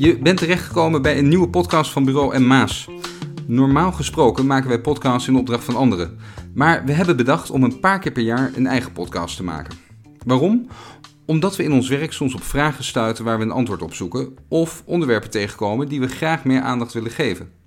Je bent terechtgekomen bij een nieuwe podcast van Bureau en Maas. Normaal gesproken maken wij podcasts in opdracht van anderen. Maar we hebben bedacht om een paar keer per jaar een eigen podcast te maken. Waarom? Omdat we in ons werk soms op vragen stuiten waar we een antwoord op zoeken, of onderwerpen tegenkomen die we graag meer aandacht willen geven.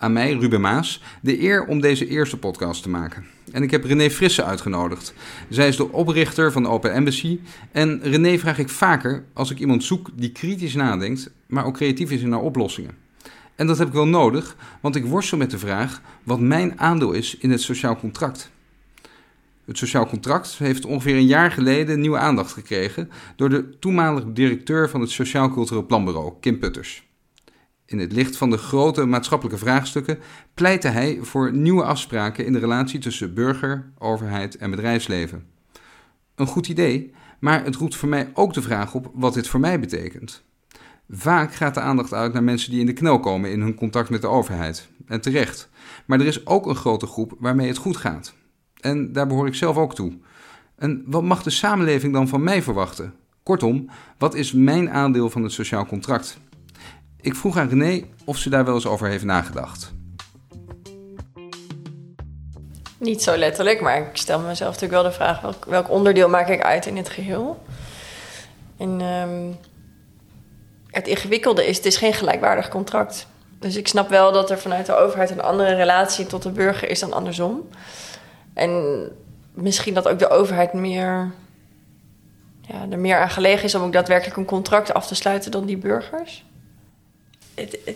Aan mij, Ruben Maas, de eer om deze eerste podcast te maken. En ik heb René Frisse uitgenodigd. Zij is de oprichter van Open Embassy. En René vraag ik vaker als ik iemand zoek die kritisch nadenkt, maar ook creatief is in haar oplossingen. En dat heb ik wel nodig, want ik worstel met de vraag wat mijn aandeel is in het sociaal contract. Het sociaal contract heeft ongeveer een jaar geleden nieuwe aandacht gekregen door de toenmalige directeur van het Sociaal Cultureel Planbureau, Kim Putters. In het licht van de grote maatschappelijke vraagstukken pleitte hij voor nieuwe afspraken in de relatie tussen burger, overheid en bedrijfsleven. Een goed idee, maar het roept voor mij ook de vraag op wat dit voor mij betekent. Vaak gaat de aandacht uit naar mensen die in de knel komen in hun contact met de overheid. En terecht. Maar er is ook een grote groep waarmee het goed gaat. En daar behoor ik zelf ook toe. En wat mag de samenleving dan van mij verwachten? Kortom, wat is mijn aandeel van het sociaal contract? Ik vroeg aan René of ze daar wel eens over heeft nagedacht. Niet zo letterlijk, maar ik stel mezelf natuurlijk wel de vraag: welk, welk onderdeel maak ik uit in het geheel? En ehm, het ingewikkelde is: het is geen gelijkwaardig contract. Dus ik snap wel dat er vanuit de overheid een andere relatie tot de burger is dan andersom. En misschien dat ook de overheid meer, ja, er meer aan gelegen is om ook daadwerkelijk een contract af te sluiten dan die burgers.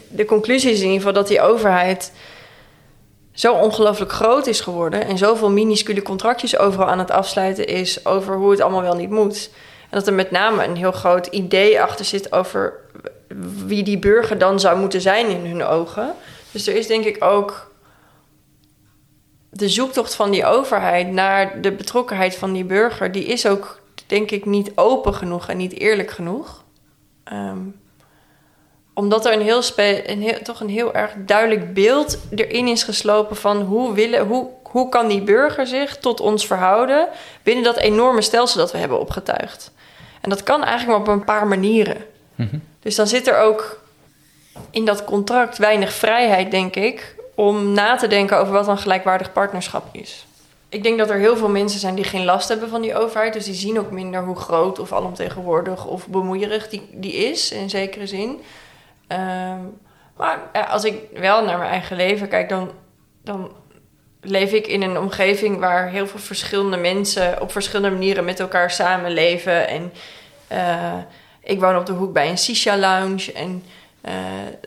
De conclusie is in ieder geval dat die overheid zo ongelooflijk groot is geworden en zoveel minuscule contractjes overal aan het afsluiten is over hoe het allemaal wel niet moet. En dat er met name een heel groot idee achter zit over wie die burger dan zou moeten zijn in hun ogen. Dus er is denk ik ook de zoektocht van die overheid naar de betrokkenheid van die burger, die is ook denk ik niet open genoeg en niet eerlijk genoeg. Ehm, omdat er een heel, een heel, toch een heel erg duidelijk beeld erin is geslopen van hoe, willen, hoe, hoe kan die burger zich tot ons verhouden binnen dat enorme stelsel dat we hebben opgetuigd. En dat kan eigenlijk maar op een paar manieren. Mhm. Dus dan zit er ook in dat contract weinig vrijheid, denk ik, om na te denken over wat een gelijkwaardig partnerschap is. Ik denk dat er heel veel mensen zijn die geen last hebben van die overheid. Dus die zien ook minder hoe groot of alomtegenwoordig of bemoeierig die, die is, in zekere zin. Ehm, maar als ik wel naar mijn eigen leven kijk, dan, dan leef ik in een omgeving waar heel veel verschillende mensen op verschillende manieren met elkaar samenleven. En uh, ik woon op de hoek bij een Sisha Lounge en uh,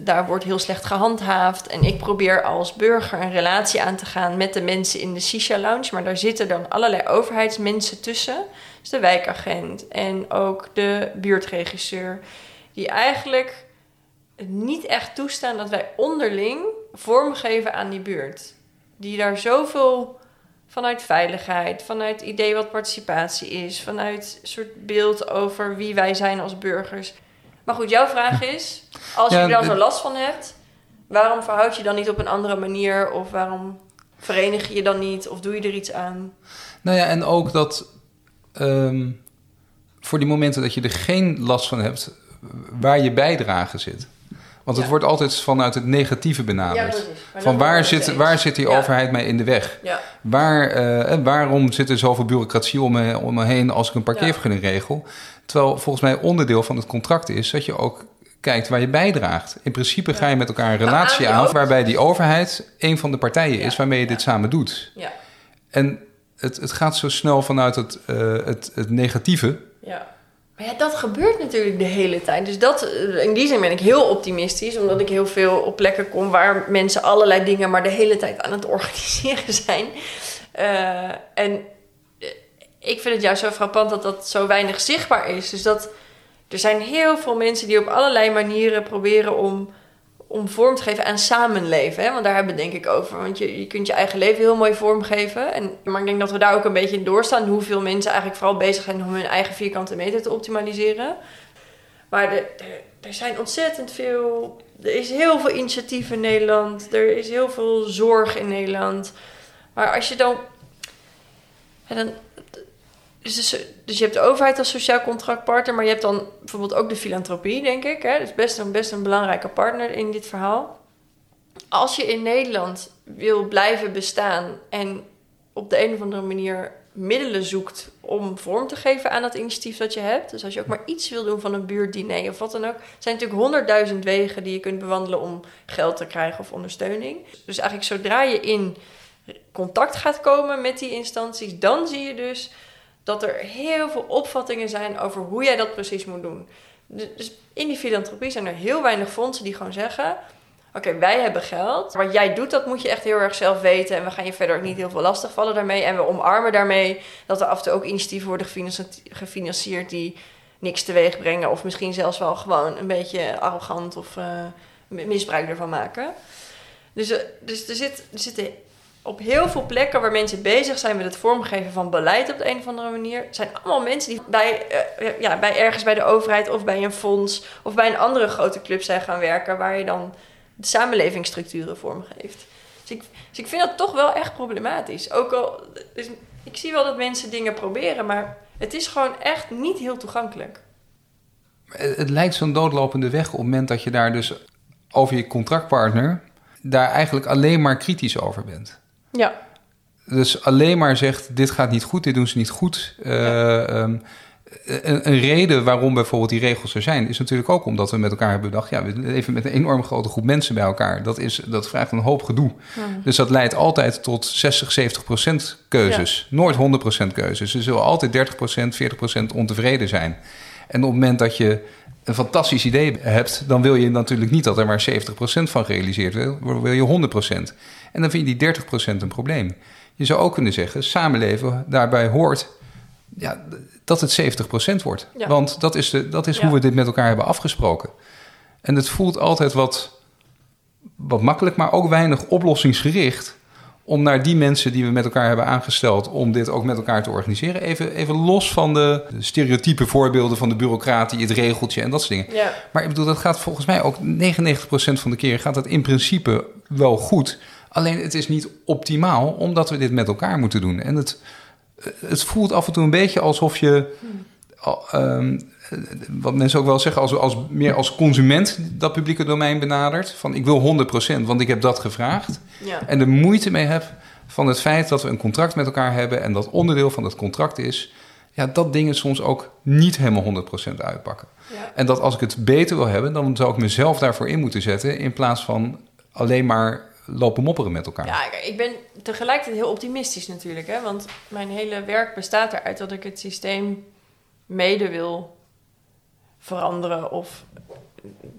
daar wordt heel slecht gehandhaafd. En ik probeer als burger een relatie aan te gaan met de mensen in de Sisha Lounge. Maar daar zitten dan allerlei overheidsmensen tussen. Dus de wijkagent en ook de buurtregisseur. Die eigenlijk niet echt toestaan dat wij onderling vormgeven aan die buurt. Die daar zoveel vanuit veiligheid, vanuit het idee wat participatie is, vanuit een soort beeld over wie wij zijn als burgers. Maar goed, jouw vraag is: als je er dan zo last van hebt, waarom verhoud je dan niet op een andere manier? Of waarom verenig je je dan niet? Of doe je er iets aan? Nou ja, en ook dat ehm, voor die momenten dat je er geen last van hebt, waar je bijdrage zit. Want het wordt altijd vanuit het negatieve benaderd. van waar zit, waar zit die overheid mij in de weg? Waar, uh, waarom zit er zoveel bureaucratie om me, om me heen als ik een parkeervergunning regel? Terwijl volgens mij onderdeel van het contract is dat je ook kijkt waar je bijdraagt. In principe ga je met elkaar een relatie aan waarbij die overheid een van de partijen is waarmee je dit samen doet. En het, het gaat zo snel vanuit het, uh, het, het negatieve. Ja. Maar ja, dat gebeurt natuurlijk de hele tijd. Dus dat, in die zin ben ik heel optimistisch, omdat ik heel veel op plekken kom waar mensen allerlei dingen maar de hele tijd aan het organiseren zijn. Uh, en eh, ik vind het juist zo frappant dat dat zo weinig zichtbaar is. Dus dat er zijn heel veel mensen die op allerlei manieren proberen om om vorm te geven aan samenleven. Hè? Want daar hebben we denk ik over. Want je, je kunt je eigen leven heel mooi vormgeven. En, maar ik denk dat we daar ook een beetje in doorstaan. Hoeveel mensen eigenlijk vooral bezig zijn om hun eigen vierkante meter te optimaliseren. Maar er, er zijn ontzettend veel... Er is heel veel initiatief in Nederland. Er is heel veel zorg in Nederland. Maar als je dan... dan Dus, dus je hebt de overheid als sociaal contractpartner, maar je hebt dan bijvoorbeeld ook de filantropie, denk ik. Hè? Dus best een, best een belangrijke partner in dit verhaal. Als je in Nederland wil blijven bestaan en op de een of andere manier middelen zoekt om vorm te geven aan dat initiatief dat je hebt. Dus als je ook maar iets wil doen van een buurtdiner of wat dan ook, zijn natuurlijk honderdduizend wegen die je kunt bewandelen om geld te krijgen of ondersteuning. Dus eigenlijk zodra je in contact gaat komen met die instanties, dan zie je dus dat er heel veel opvattingen zijn over hoe jij dat precies moet doen. Dus in die filantropie zijn er heel weinig fondsen die gewoon zeggen: Oké, wij hebben geld. Wat jij doet, dat moet je echt heel erg zelf weten. En we gaan je verder ook niet heel veel lastig vallen daarmee. En we omarmen daarmee dat er af en toe ook initiatieven worden gefinancierd die niks teweeg brengen. Of misschien zelfs wel gewoon een beetje arrogant of uh, misbruik ervan maken. Dus, uh, dus er, zit, er zitten op heel veel plekken waar mensen bezig zijn met het vormgeven van beleid op de een of andere manier, zijn allemaal mensen die bij, uh, ja, bij ergens bij de overheid of bij een fonds of bij een andere grote club zijn gaan werken, waar je dan de samenlevingsstructuren vormgeeft. Dus ik, dus ik vind dat toch wel echt problematisch. Ook al, dus ik zie wel dat mensen dingen proberen, maar het is gewoon echt niet heel toegankelijk. Het lijkt zo'n doodlopende weg op het moment dat je daar dus over je contractpartner daar eigenlijk alleen maar kritisch over bent. Ja. Dus alleen maar zegt: dit gaat niet goed, dit doen ze niet goed. Ja. Uh, een, een, reden waarom bijvoorbeeld die regels er zijn, is natuurlijk ook omdat we met elkaar hebben bedacht: ja, we leven met een enorm grote groep mensen bij elkaar. Dat, is, dat vraagt een hoop gedoe. Dus dat leidt altijd tot 60, 70 procent keuzes. Ja. Nooit 100 procent keuzes. Er zullen altijd 30 procent, 40 procent ontevreden zijn. En op het moment dat je een fantastisch idee hebt, dan wil je natuurlijk niet dat er maar 70% van gerealiseerd wordt, wil, wil je 100%. En dan vind je die 30% een probleem. Je zou ook kunnen zeggen, samenleven daarbij hoort ja, dat het 70% wordt. Ja. Want dat is, de, dat is ja. hoe we dit met elkaar hebben afgesproken. En het voelt altijd wat, wat makkelijk, maar ook weinig oplossingsgericht. Om naar die mensen die we met elkaar hebben aangesteld om dit ook met elkaar te organiseren. Even, even los van de stereotype voorbeelden van de bureaucratie, het regeltje en dat soort dingen. Ja. Maar ik bedoel, dat gaat volgens mij ook 99% van de keer gaat dat in principe wel goed. Alleen het is niet optimaal, omdat we dit met elkaar moeten doen. En het, het voelt af en toe een beetje alsof je. Um, wat mensen ook wel zeggen, als, als, meer als consument dat publieke domein benadert. Van ik wil 100%, want ik heb dat gevraagd. Ja. En de moeite mee heb van het feit dat we een contract met elkaar hebben. En dat onderdeel van dat contract is. Ja, dat dingen soms ook niet helemaal 100% uitpakken. Ja. En dat als ik het beter wil hebben, dan zou ik mezelf daarvoor in moeten zetten. In plaats van alleen maar lopen mopperen met elkaar. Ja, ik ben tegelijkertijd heel optimistisch natuurlijk. Hè? Want mijn hele werk bestaat eruit dat ik het systeem mede wil veranderen. Of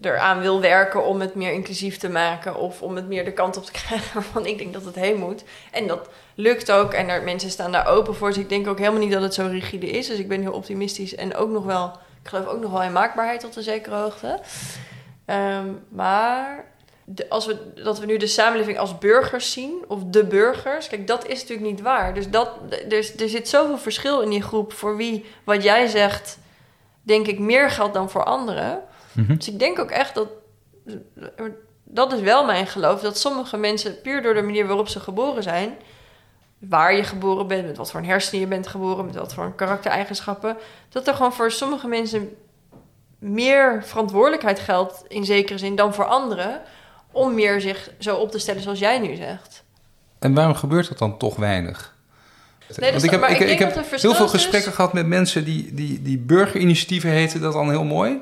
eraan wil werken om het meer inclusief te maken. Of om het meer de kant op te krijgen waarvan ik denk dat het heen moet. En dat lukt ook. En er, mensen staan daar open voor. Dus ik denk ook helemaal niet dat het zo rigide is. Dus ik ben heel optimistisch. En ook nog wel, ik geloof ook nog wel in maakbaarheid tot een zekere hoogte. Um, maar de, als we, dat we nu de samenleving als burgers zien, of de burgers, kijk, dat is natuurlijk niet waar. Dus dat, er, er zit zoveel verschil in die groep voor wie wat jij zegt, denk ik, meer geldt dan voor anderen. Mhm. Dus ik denk ook echt dat, dat is wel mijn geloof, dat sommige mensen, puur door de manier waarop ze geboren zijn, waar je geboren bent, met wat voor een hersenen je bent geboren, met wat voor een karaktereigenschappen, dat er gewoon voor sommige mensen meer verantwoordelijkheid geldt in zekere zin dan voor anderen om meer zich zo op te stellen zoals jij nu zegt. En waarom gebeurt dat dan toch weinig? Nee, Want ik heb, ik, ik ik denk heb heel veel is. gesprekken gehad met mensen die, die, die burgerinitiatieven heten dat dan heel mooi.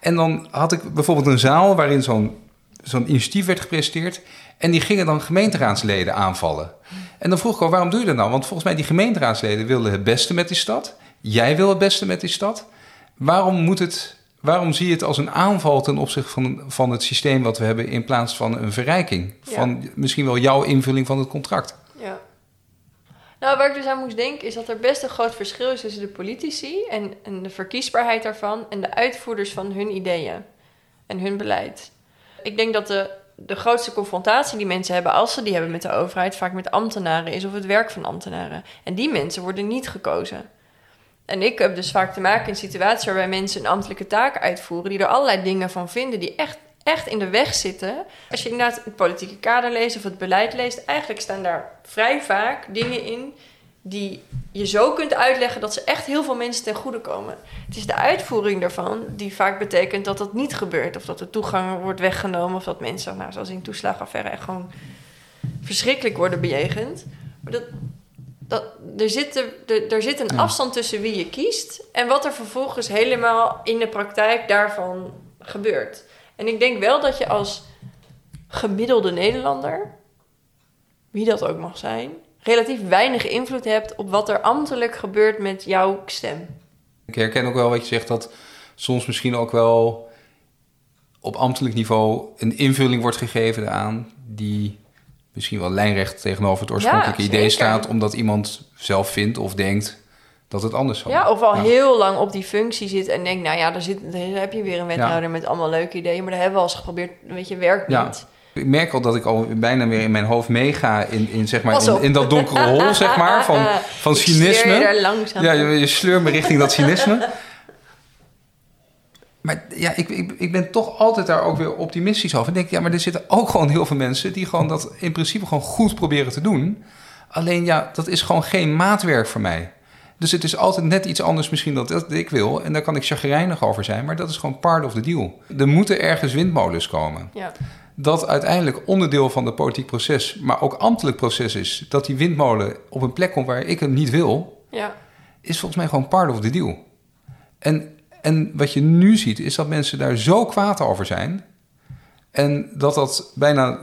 En dan had ik bijvoorbeeld een zaal waarin zo'n zo'n initiatief werd gepresenteerd. En die gingen dan gemeenteraadsleden aanvallen. En dan vroeg ik al, waarom doe je dat nou? Want volgens mij die gemeenteraadsleden willen het beste met die stad. Jij wil het beste met die stad. Waarom moet het waarom zie je het als een aanval ten opzichte van, van het systeem wat we hebben in plaats van een verrijking? Ja. Van misschien wel jouw invulling van het contract. Ja. Nou, waar ik dus aan moest denken is dat er best een groot verschil is tussen de politici en, en de verkiesbaarheid daarvan en de uitvoerders van hun ideeën en hun beleid. Ik denk dat de, de grootste confrontatie die mensen hebben als ze die hebben met de overheid, vaak met ambtenaren, is of het werk van ambtenaren. En die mensen worden niet gekozen. En ik heb dus vaak te maken in situaties waarbij mensen een ambtelijke taak uitvoeren, die er allerlei dingen van vinden die echt, echt in de weg zitten. Als je inderdaad het politieke kader leest of het beleid leest, eigenlijk staan daar vrij vaak dingen in die je zo kunt uitleggen dat ze echt heel veel mensen ten goede komen. Het is de uitvoering daarvan die vaak betekent dat dat niet gebeurt. Of dat de toegang wordt weggenomen. Of dat mensen, nou, zoals in de toeslagenaffaire, echt gewoon verschrikkelijk worden bejegend. Maar dat, dat, er, zit, er, er zit een afstand tussen wie je kiest en wat er vervolgens helemaal in de praktijk daarvan gebeurt. En ik denk wel dat je als gemiddelde Nederlander, wie dat ook mag zijn, relatief weinig invloed hebt op wat er ambtelijk gebeurt met jouw stem. Ik herken ook wel wat je zegt, dat soms misschien ook wel op ambtelijk niveau een invulling wordt gegeven aan die misschien wel lijnrecht tegenover het oorspronkelijke idee staat, omdat iemand zelf vindt of denkt dat het anders zal. Ja, of al heel lang op die functie zit en denkt, nou ja, daar, zit, daar heb je weer een wethouder met allemaal leuke ideeën, maar dat hebben we al eens geprobeerd, weet je, werkt niet. Ik merk al dat ik al bijna weer in mijn hoofd meega in, in, zeg maar, in, in, dat donkere hol, zeg maar, van, van cynisme. Je ja, je, je sleurt me richting dat cynisme. Maar ja, ik, ik, ik ben toch altijd daar ook weer optimistisch over. Ik denk, ja, maar er zitten ook gewoon heel veel mensen die gewoon dat in principe gewoon goed proberen te doen. Alleen ja, dat is gewoon geen maatwerk voor mij. Dus het is altijd net iets anders misschien dan dat ik wil. En daar kan ik chagrijnig over zijn, maar dat is gewoon part of the deal. Er moeten ergens windmolens komen. Ja. Dat uiteindelijk onderdeel van het politiek proces, maar ook ambtelijk proces is... dat die windmolen op een plek komt waar ik hem niet wil... Ja. is volgens mij gewoon part of the deal. En en wat je nu ziet, is dat mensen daar zo kwaad over zijn. En dat dat bijna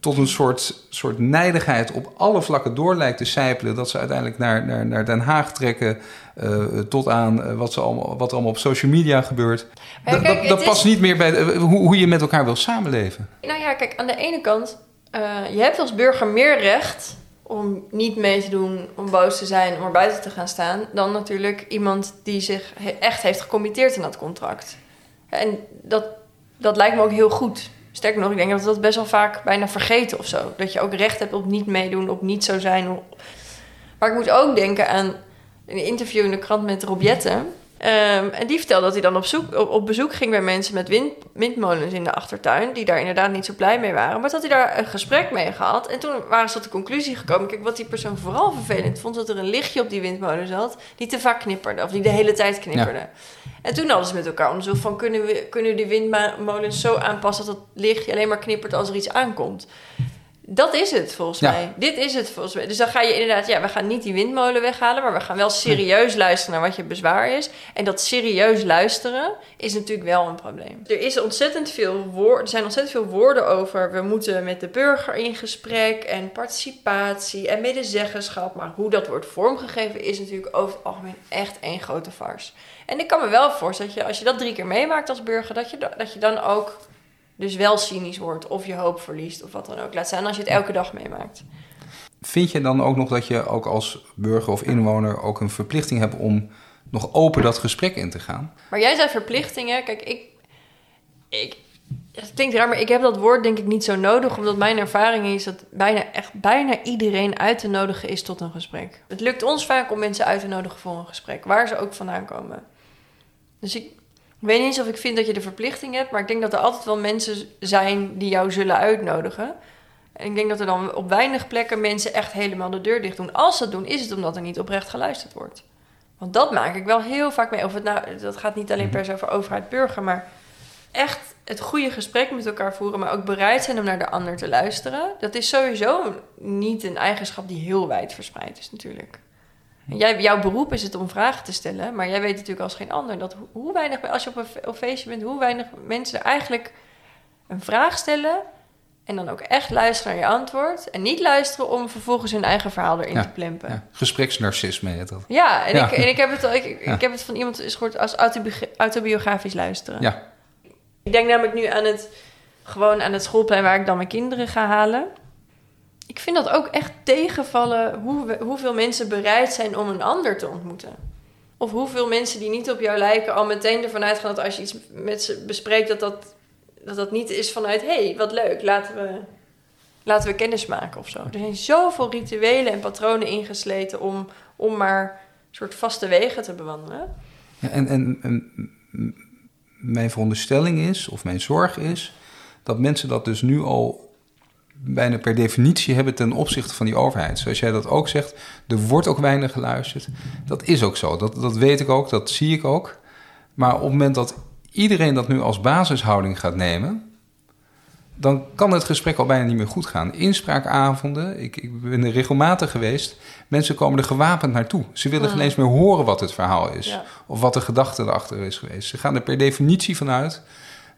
tot een soort, soort nijdigheid op alle vlakken door lijkt te sijpelen. Dat ze uiteindelijk naar, naar, naar Den Haag trekken. Uh, tot aan uh, wat, ze allemaal, wat er allemaal op social media gebeurt. dat, dat, past niet meer bij uh, hoe, hoe je met elkaar wil samenleven. Nou ja, kijk, aan de ene kant, je hebt als burger meer recht om niet mee te doen, om boos te zijn, om er buiten te gaan staan, dan natuurlijk iemand die zich echt heeft gecommitteerd in dat contract. En dat, dat lijkt me ook heel goed. Sterker nog, ik denk dat we dat best wel vaak bijna vergeten of zo. Dat je ook recht hebt op niet meedoen, op niet zo zijn. Maar ik moet ook denken aan een interview in de krant met Rob Ehm, en die vertelde dat hij dan op, zoek, op, bezoek ging bij mensen met wind, windmolens in de achtertuin. Die daar inderdaad niet zo blij mee waren. Maar dat hij daar een gesprek mee gehad. En toen waren ze tot de conclusie gekomen. Kijk, wat die persoon vooral vervelend vond. Dat er een lichtje op die windmolen zat. Die te vaak knipperde. Of die de hele tijd knipperde. En toen hadden ze met elkaar onderzocht van... Kunnen we, kunnen die windmolens zo aanpassen dat het lichtje alleen maar knippert als er iets aankomt. Dat is het volgens mij. Dit is het volgens mij. Dus dan ga je inderdaad, ja, we gaan niet die windmolen weghalen, maar we gaan wel serieus luisteren naar wat je bezwaar is. En dat serieus luisteren is natuurlijk wel een probleem. Er, is ontzettend veel woord, er zijn ontzettend veel woorden over. We moeten met de burger in gesprek en participatie en medezeggenschap. Maar hoe dat wordt vormgegeven is natuurlijk over het algemeen echt één grote farce. En ik kan me wel voorstellen dat je, als je dat drie keer meemaakt als burger, dat je, dat je dan ook dus wel cynisch wordt of je hoop verliest of wat dan ook. Laat staan als je het elke dag meemaakt. Vind je dan ook nog dat je ook als burger of inwoner ook een verplichting hebt om nog open dat gesprek in te gaan? Maar jij zei verplichtingen. Kijk, ik, ik, het klinkt raar, maar ik heb dat woord denk ik niet zo nodig, omdat mijn ervaring is dat bijna, echt bijna iedereen uit te nodigen is tot een gesprek. Het lukt ons vaak om mensen uit te nodigen voor een gesprek, waar ze ook vandaan komen. Dus ik, ik weet niet eens of ik vind dat je de verplichting hebt, maar ik denk dat er altijd wel mensen zijn die jou zullen uitnodigen. En ik denk dat er dan op weinig plekken mensen echt helemaal de deur dicht doen. Als ze dat doen, is het omdat er niet oprecht geluisterd wordt. Want dat maak ik wel heel vaak mee. Of het nou, dat gaat niet alleen per se over overheid-burger, maar echt het goede gesprek met elkaar voeren, maar ook bereid zijn om naar de ander te luisteren. Dat is sowieso niet een eigenschap die heel wijd verspreid is, natuurlijk. Jij, jouw beroep is het om vragen te stellen, maar jij weet natuurlijk als geen ander dat hoe weinig, als je op een, feestje bent, hoe weinig mensen eigenlijk een vraag stellen en dan ook echt luisteren naar je antwoord. En niet luisteren om vervolgens hun eigen verhaal erin te plempen. Ja. Gespreksnarcisme heet dat. Ja, en, Ik, en ik, heb het, ik, ik heb het van iemand eens gehoord als autobiografisch luisteren. Ja. Ik denk namelijk nu aan het, gewoon aan het schoolplein waar ik dan mijn kinderen ga halen ik vind dat ook echt tegenvallen hoe hoeveel mensen bereid zijn om een ander te ontmoeten. Of hoeveel mensen die niet op jou lijken al meteen ervan uitgaan dat als je iets met ze bespreekt, dat dat, dat, dat niet is vanuit hé, hey, wat leuk, laten we, laten we kennis maken of zo. Er zijn zoveel rituelen en patronen ingesleten om, om maar een soort vaste wegen te bewandelen. Ja, en, en, en mijn veronderstelling is, of mijn zorg is, dat mensen dat dus nu al bijna per definitie hebben ten opzichte van die overheid. Zoals jij dat ook zegt, er wordt ook weinig geluisterd. Dat is ook zo, dat, dat weet ik ook, dat zie ik ook. Maar op het moment dat iedereen dat nu als basishouding gaat nemen dan kan het gesprek al bijna niet meer goed gaan. Inspraakavonden, ik, ik ben er regelmatig geweest. Mensen komen er gewapend naartoe. Ze willen geen eens meer horen wat het verhaal is. Of wat de gedachte erachter is geweest. Ze gaan er per definitie vanuit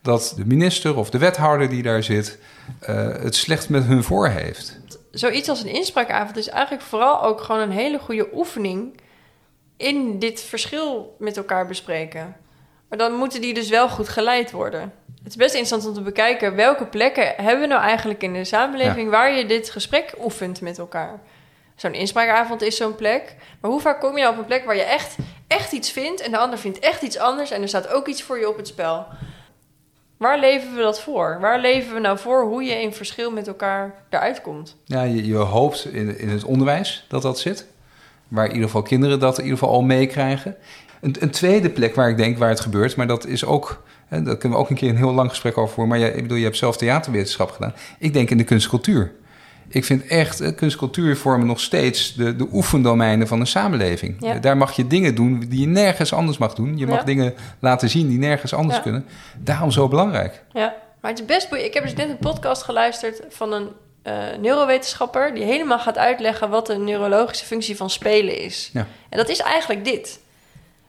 dat de minister of de wethouder die daar zit... Uh, het slecht met hun voor heeft. Zoiets als een inspraakavond is eigenlijk vooral ook gewoon een hele goede oefening... in dit verschil met elkaar bespreken. Maar dan moeten die dus wel goed geleid worden. Het is best interessant om te bekijken welke plekken hebben we nou eigenlijk in de samenleving waar je dit gesprek oefent met elkaar. Zo'n inspraakavond is zo'n plek. Maar hoe vaak kom je nou op een plek waar je echt, echt iets vindt en de ander vindt echt iets anders en er staat ook iets voor je op het spel? Waar leven we dat voor? Waar leven we nou voor hoe je in verschil met elkaar eruit komt? Ja, je, je hoopt in, in het onderwijs dat dat zit. Waar in ieder geval kinderen dat in ieder geval al meekrijgen. Een, een tweede plek waar ik denk waar het gebeurt, maar dat is ook en daar kunnen we ook een keer een heel lang gesprek over voeren. Maar jij, ik bedoel, je hebt zelf theaterwetenschap gedaan. Ik denk in de kunstcultuur. Ik vind echt, uh, kunstcultuur vormen nog steeds de, de oefendomeinen van een samenleving. Daar mag je dingen doen die je nergens anders mag doen. Je mag dingen laten zien die nergens anders kunnen. Daarom zo belangrijk. Ja, maar het is best boeiend. Ik heb dus net een podcast geluisterd van een uh, neurowetenschapper... die helemaal gaat uitleggen wat de neurologische functie van spelen is. Ja. En dat is eigenlijk dit.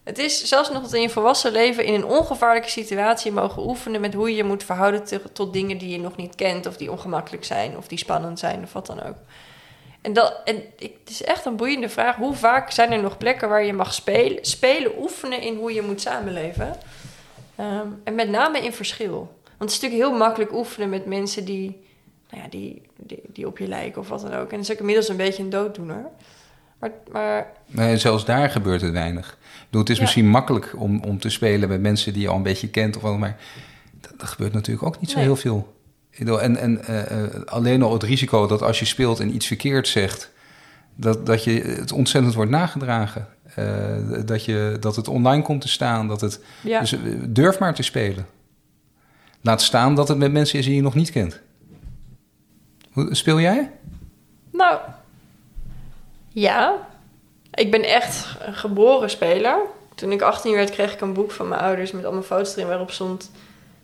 Het is zelfs nog dat in je volwassen leven in een ongevaarlijke situatie mogen oefenen met hoe je je moet verhouden tot dingen die je nog niet kent, of die ongemakkelijk zijn, of die spannend zijn, of wat dan ook. En, dat, en het is echt een boeiende vraag. Hoe vaak zijn er nog plekken waar je mag spelen, spelen oefenen in hoe je moet samenleven? Ehm, en met name in verschil. Want het is natuurlijk heel makkelijk oefenen met mensen die, nou ja, die, die, die op je lijken of wat dan ook. En dat is ook inmiddels een beetje een dooddoener. Maar, maar... Nee, zelfs daar gebeurt het weinig. Bedoel, het is misschien makkelijk om, om te spelen met mensen die je al een beetje kent of wat, maar dat, gebeurt natuurlijk ook niet zo heel veel. En, en uh, alleen al het risico dat als je speelt en iets verkeerd zegt, dat, dat je het ontzettend wordt nagedragen. Uh, dat, je, dat het online komt te staan. Dat het, ja. Dus durf maar te spelen. Laat staan dat het met mensen is die je nog niet kent. Hoe, speel jij? Nou, ja, ik ben echt een geboren speler. Toen ik 18 werd, kreeg ik een boek van mijn ouders met allemaal foto's erin waarop stond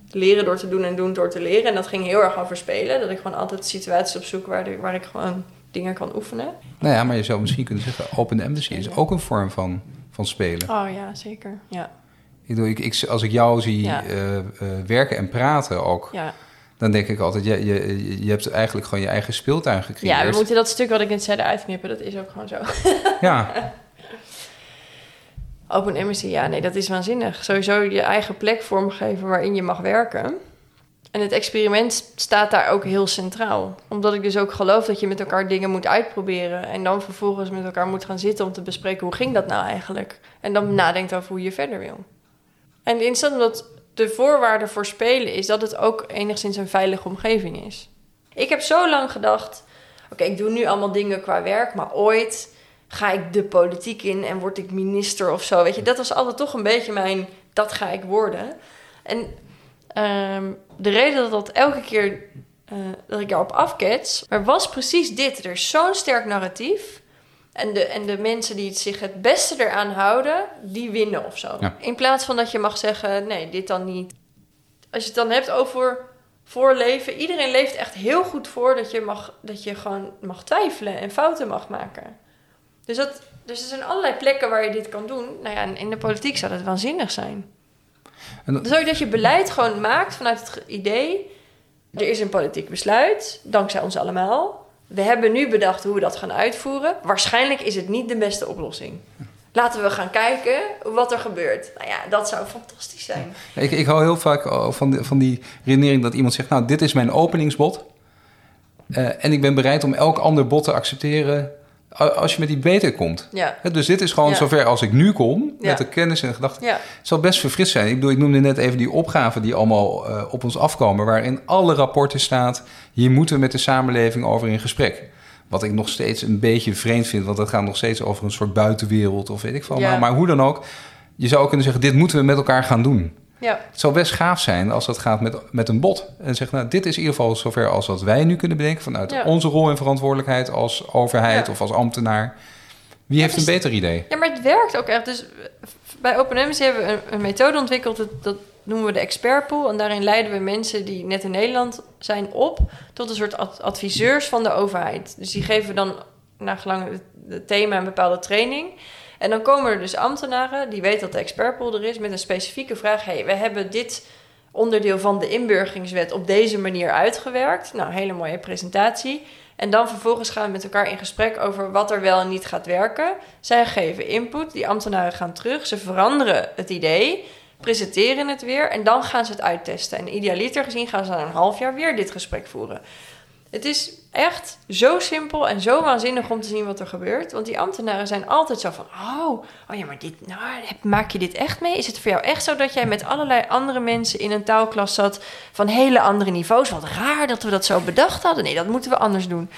leren door te doen en doen door te leren. En dat ging heel erg over spelen. Dat ik gewoon altijd situaties opzoek waar, waar ik gewoon dingen kan oefenen. Nou ja, maar je zou misschien kunnen zeggen, open embassy is ook een vorm van, van spelen. Oh ja, zeker. Ja. Ik, ik, ik als ik jou zie uh, uh, werken en praten ook... Ja dan denk ik altijd, je, je, je hebt eigenlijk gewoon je eigen speeltuin gecreëerd. Ja, we moeten dat stuk wat ik net zei uitknippen. Dat is ook gewoon zo. Ja. Open embassy, ja, nee, dat is waanzinnig. Sowieso je eigen plek vormgeven waarin je mag werken. En het experiment staat daar ook heel centraal. Omdat ik dus ook geloof dat je met elkaar dingen moet uitproberen. En dan vervolgens met elkaar moet gaan zitten om te bespreken hoe ging dat nou eigenlijk. En dan nadenkt over hoe je verder wil. En interessant omdat de voorwaarde voor spelen is dat het ook enigszins een veilige omgeving is. Ik heb zo lang gedacht: oké, ik doe nu allemaal dingen qua werk, maar ooit ga ik de politiek in en word ik minister of zo. Weet je, dat was altijd toch een beetje mijn: dat ga ik worden. En ehm, de reden dat dat elke keer uh, dat ik daarop afkets, maar was precies dit: er is zo'n sterk narratief. En de, en de mensen die zich het beste eraan houden, die winnen of zo. In plaats van dat je mag zeggen, nee, dit dan niet. Als je het dan hebt over voorleven. Iedereen leeft echt heel goed voor dat je, mag, dat je gewoon mag twijfelen en fouten mag maken. Dus, dat, dus er zijn allerlei plekken waar je dit kan doen. Nou ja, in de politiek zou dat waanzinnig zijn. En dat... Dus ook dat je beleid gewoon maakt vanuit het idee... er is een politiek besluit, dankzij ons allemaal... We hebben nu bedacht hoe we dat gaan uitvoeren. Waarschijnlijk is het niet de beste oplossing. Laten we gaan kijken wat er gebeurt. Nou ja, dat zou fantastisch zijn. Ik, ik hou heel vaak van, van die redenering dat iemand zegt... nou, dit is mijn openingsbod. Uh, en ik ben bereid om elk ander bod te accepteren als je met die beter komt. Ja. Dus dit is gewoon zover als ik nu kom, met de kennis en gedachten. Het zal best verfrist zijn. Ik, bedoel, ik noemde net even die opgaven die allemaal uh, op ons afkomen, waarin alle rapporten staat: hier moeten we met de samenleving over in gesprek. Wat ik nog steeds een beetje vreemd vind, want dat gaat nog steeds over een soort buitenwereld of weet ik veel. Maar, maar hoe dan ook, je zou kunnen zeggen: dit moeten we met elkaar gaan doen. Ja. Het zou best gaaf zijn als dat gaat met, met een bot. En zegt, nou, dit is in ieder geval zover als wat wij nu kunnen bedenken... vanuit Ja. onze rol en verantwoordelijkheid als overheid Ja. of als ambtenaar. Wie heeft dus- een beter idee? Ja, maar het werkt ook echt. Dus bij OpenMC hebben we een, een methode ontwikkeld. Dat, dat noemen we de expertpool. En daarin leiden we mensen die net in Nederland zijn op... tot een soort ad- adviseurs van de overheid. Dus die geven dan, naar gelang het, het thema, een bepaalde training. En dan komen er dus ambtenaren... die weten dat de expertpool er is... met een specifieke vraag. hey, we hebben dit onderdeel van de inburgeringswet... op deze manier uitgewerkt. Nou, hele mooie presentatie... En dan vervolgens gaan we met elkaar in gesprek over wat er wel en niet gaat werken. Zij geven input, die ambtenaren gaan terug, ze veranderen het idee, presenteren het weer en dan gaan ze het uittesten. En idealiter gezien gaan ze na een half jaar weer dit gesprek voeren. Het is echt zo simpel en zo waanzinnig om te zien wat er gebeurt. Want die ambtenaren zijn altijd zo van... Oh, oh ja, maar dit, nou, maak je dit echt mee? Is het voor jou echt zo dat jij met allerlei andere mensen... in een taalklas zat van hele andere niveaus? Wat raar dat we dat zo bedacht hadden. Nee, dat moeten we anders doen.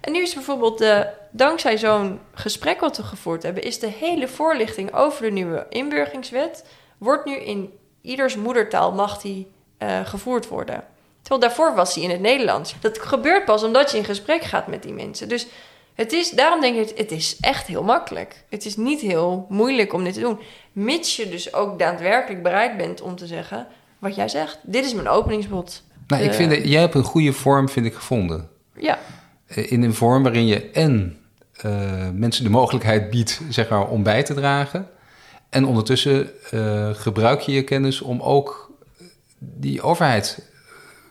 En nu is bijvoorbeeld, de, dankzij zo'n gesprek wat we gevoerd hebben... is de hele voorlichting over de nieuwe inburgeringswet... wordt nu in ieders moedertaal mag eh, gevoerd worden... Terwijl daarvoor was hij in het Nederlands. Dat gebeurt pas omdat je in gesprek gaat met die mensen. Dus het is, daarom denk ik, het is echt heel makkelijk. Het is niet heel moeilijk om dit te doen. Mits je dus ook daadwerkelijk bereid bent om te zeggen... wat jij zegt, dit is mijn openingsbod. Nou, ik Eh, vind dat jij hebt een goede vorm vind ik, gevonden. Ja, Eh, In een vorm waarin je en eh, mensen de mogelijkheid biedt zeg maar, om bij te dragen. En ondertussen gebruik je je kennis om ook die overheid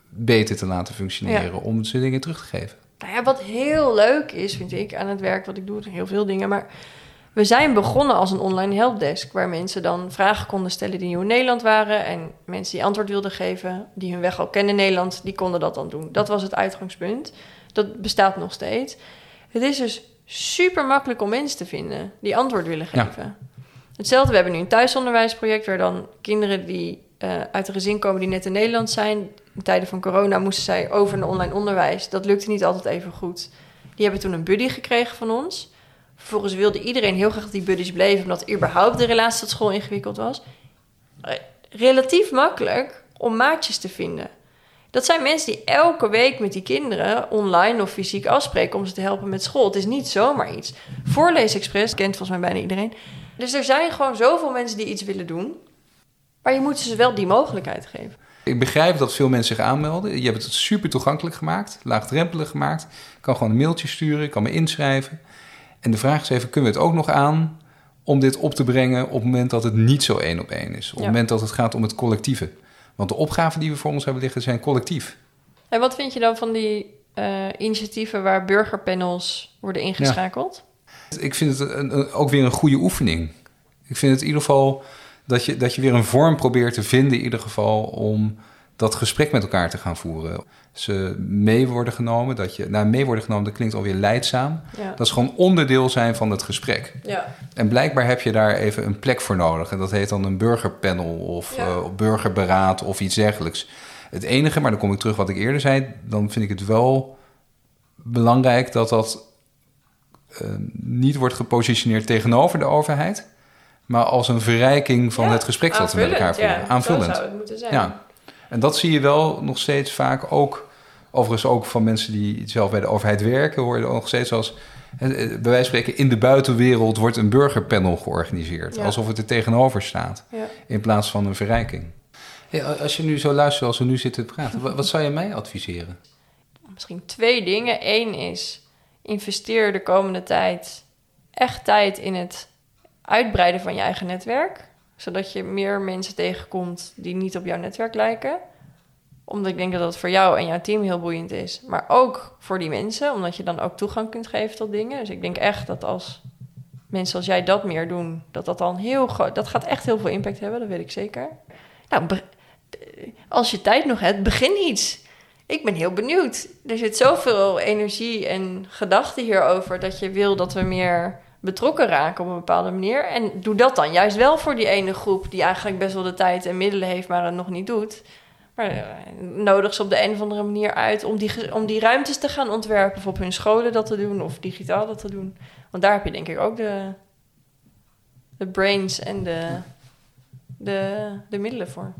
beter te laten functioneren. Om ze dingen terug te geven. Nou ja, wat heel leuk is, vind ik, aan het werk wat ik doe, heel veel dingen, maar we zijn begonnen als een online helpdesk, waar mensen dan vragen konden stellen die nieuw in Nederland waren en mensen die antwoord wilden geven, die hun weg al kennen in Nederland, die konden dat dan doen. Dat was het uitgangspunt. Dat bestaat nog steeds. Het is dus super makkelijk om mensen te vinden die antwoord willen Ja. geven. Hetzelfde, we hebben nu een thuisonderwijsproject waar dan kinderen die eh, uit een gezin komen die net in Nederland zijn. In tijden van corona moesten zij over naar online onderwijs. Dat lukte niet altijd even goed. Die hebben toen een buddy gekregen van ons. Vervolgens wilde iedereen heel graag dat die buddies bleven, omdat überhaupt de relatie tot school ingewikkeld was. Relatief makkelijk om maatjes te vinden. Dat zijn mensen die elke week met die kinderen online of fysiek afspreken om ze te helpen met school. Het is niet zomaar iets. Voorleesexpress kent volgens mij bijna iedereen. Dus er zijn gewoon zoveel mensen die iets willen doen. Maar je moet ze wel die mogelijkheid geven. Ik begrijp dat veel mensen zich aanmelden. Je hebt het super toegankelijk gemaakt, laagdrempelig gemaakt. Ik kan gewoon een mailtje sturen, ik kan me inschrijven. En de vraag is even, kunnen we het ook nog aan om dit op te brengen op het moment dat het niet zo één op één is? Op het Ja. moment dat het gaat om het collectieve. Want de opgaven die we voor ons hebben liggen zijn collectief. En wat vind je dan van die eh, initiatieven waar burgerpanels worden ingeschakeld? Ik vind het een, een- ook weer een goede oefening. Ik vind het in ieder geval dat je, dat je weer een vorm probeert te vinden, in ieder geval, om dat gesprek met elkaar te gaan voeren. Ze mee worden genomen, dat je, nou, mee worden genomen, dat klinkt alweer leidzaam. Ja. Dat is gewoon onderdeel zijn van het gesprek. ja. En blijkbaar heb je daar even een plek voor nodig. En dat heet dan een burgerpanel of Ja. eh, burgerberaad of iets dergelijks. Het enige, maar dan kom ik terug wat ik eerder zei, dan vind ik het wel belangrijk dat dat eh, niet wordt gepositioneerd tegenover de overheid, maar als een verrijking van Ja, het gesprek dat we met elkaar voeren. Ja, Aanvullend. Zo zou het moeten zijn. Ja. En dat zie je wel nog steeds vaak ook, overigens ook van mensen die zelf bij de overheid werken, hoor je nog steeds als, eh, bij wijze van spreken, in de buitenwereld wordt een burgerpanel georganiseerd. Ja. Alsof het er tegenover staat, in plaats van een verrijking. Hey, als je nu zo luistert als we nu zitten te praten, wat, wat zou je mij adviseren? Misschien twee dingen. Eén is, investeer de komende tijd echt tijd in het uitbreiden van je eigen netwerk. Zodat je meer mensen tegenkomt die niet op jouw netwerk lijken. Omdat ik denk dat dat voor jou en jouw team heel boeiend is. Maar ook voor die mensen, omdat je dan ook toegang kunt geven tot dingen. Dus ik denk echt dat als mensen als jij dat meer doen, dat dat dan heel groot... Dat gaat echt heel veel impact hebben, dat weet ik zeker. Nou, als je tijd nog hebt, begin iets. Ik ben heel benieuwd. Er zit zoveel energie en gedachten hierover dat je wil dat we meer betrokken raken op een bepaalde manier. En doe dat dan juist wel voor die ene groep die eigenlijk best wel de tijd en middelen heeft, maar het nog niet doet. Maar eh, nodig ze op de een of andere manier uit om die, om die ruimtes te gaan ontwerpen. Of op hun scholen dat te doen, of digitaal dat te doen. Want daar heb je denk ik ook de, de brains en de de, de middelen voor.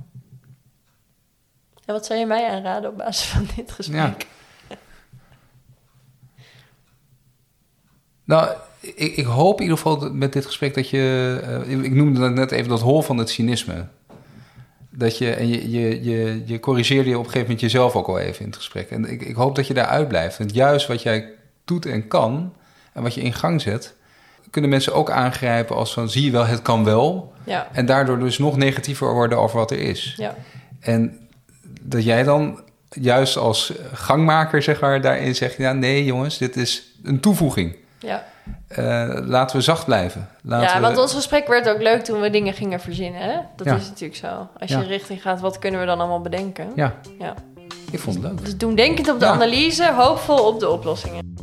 En wat zou je mij aanraden op basis van dit gesprek? Nou, ik, ik, hoop in ieder geval met dit gesprek dat je... Uh, ik noemde net even dat hol van het cynisme. Dat je, en je, je, je, je corrigeerde je op een gegeven moment jezelf ook al even in het gesprek. En ik, ik hoop dat je daaruit blijft. Want juist wat jij doet en kan... en wat je in gang zet... kunnen mensen ook aangrijpen als van... zie je wel, het kan wel. Ja. En daardoor dus nog negatiever worden over wat er is. Ja. En dat jij dan juist als gangmaker, zeg maar, daarin zegt... ja, nee jongens, dit is een toevoeging. Ja. Uh, laten we zacht blijven. Laten ja, want ons gesprek werd ook leuk toen we dingen gingen verzinnen. Hè? Dat Ja. is natuurlijk zo. Als Ja. je richting gaat, wat kunnen we dan allemaal bedenken? Ja, Ja. ik vond het leuk. Dus doen denkend op de Ja. analyse, hoopvol op de oplossingen.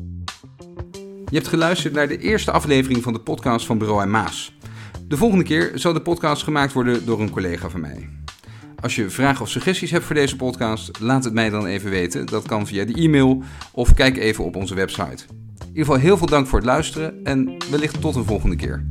Je hebt geluisterd naar de eerste aflevering van de podcast van Bureau en Maas. De volgende keer zal de podcast gemaakt worden door een collega van mij. Als je vragen of suggesties hebt voor deze podcast, laat het mij dan even weten. Dat kan via de e-mail of kijk even op onze website. In ieder geval heel veel dank voor het luisteren en wellicht tot een volgende keer.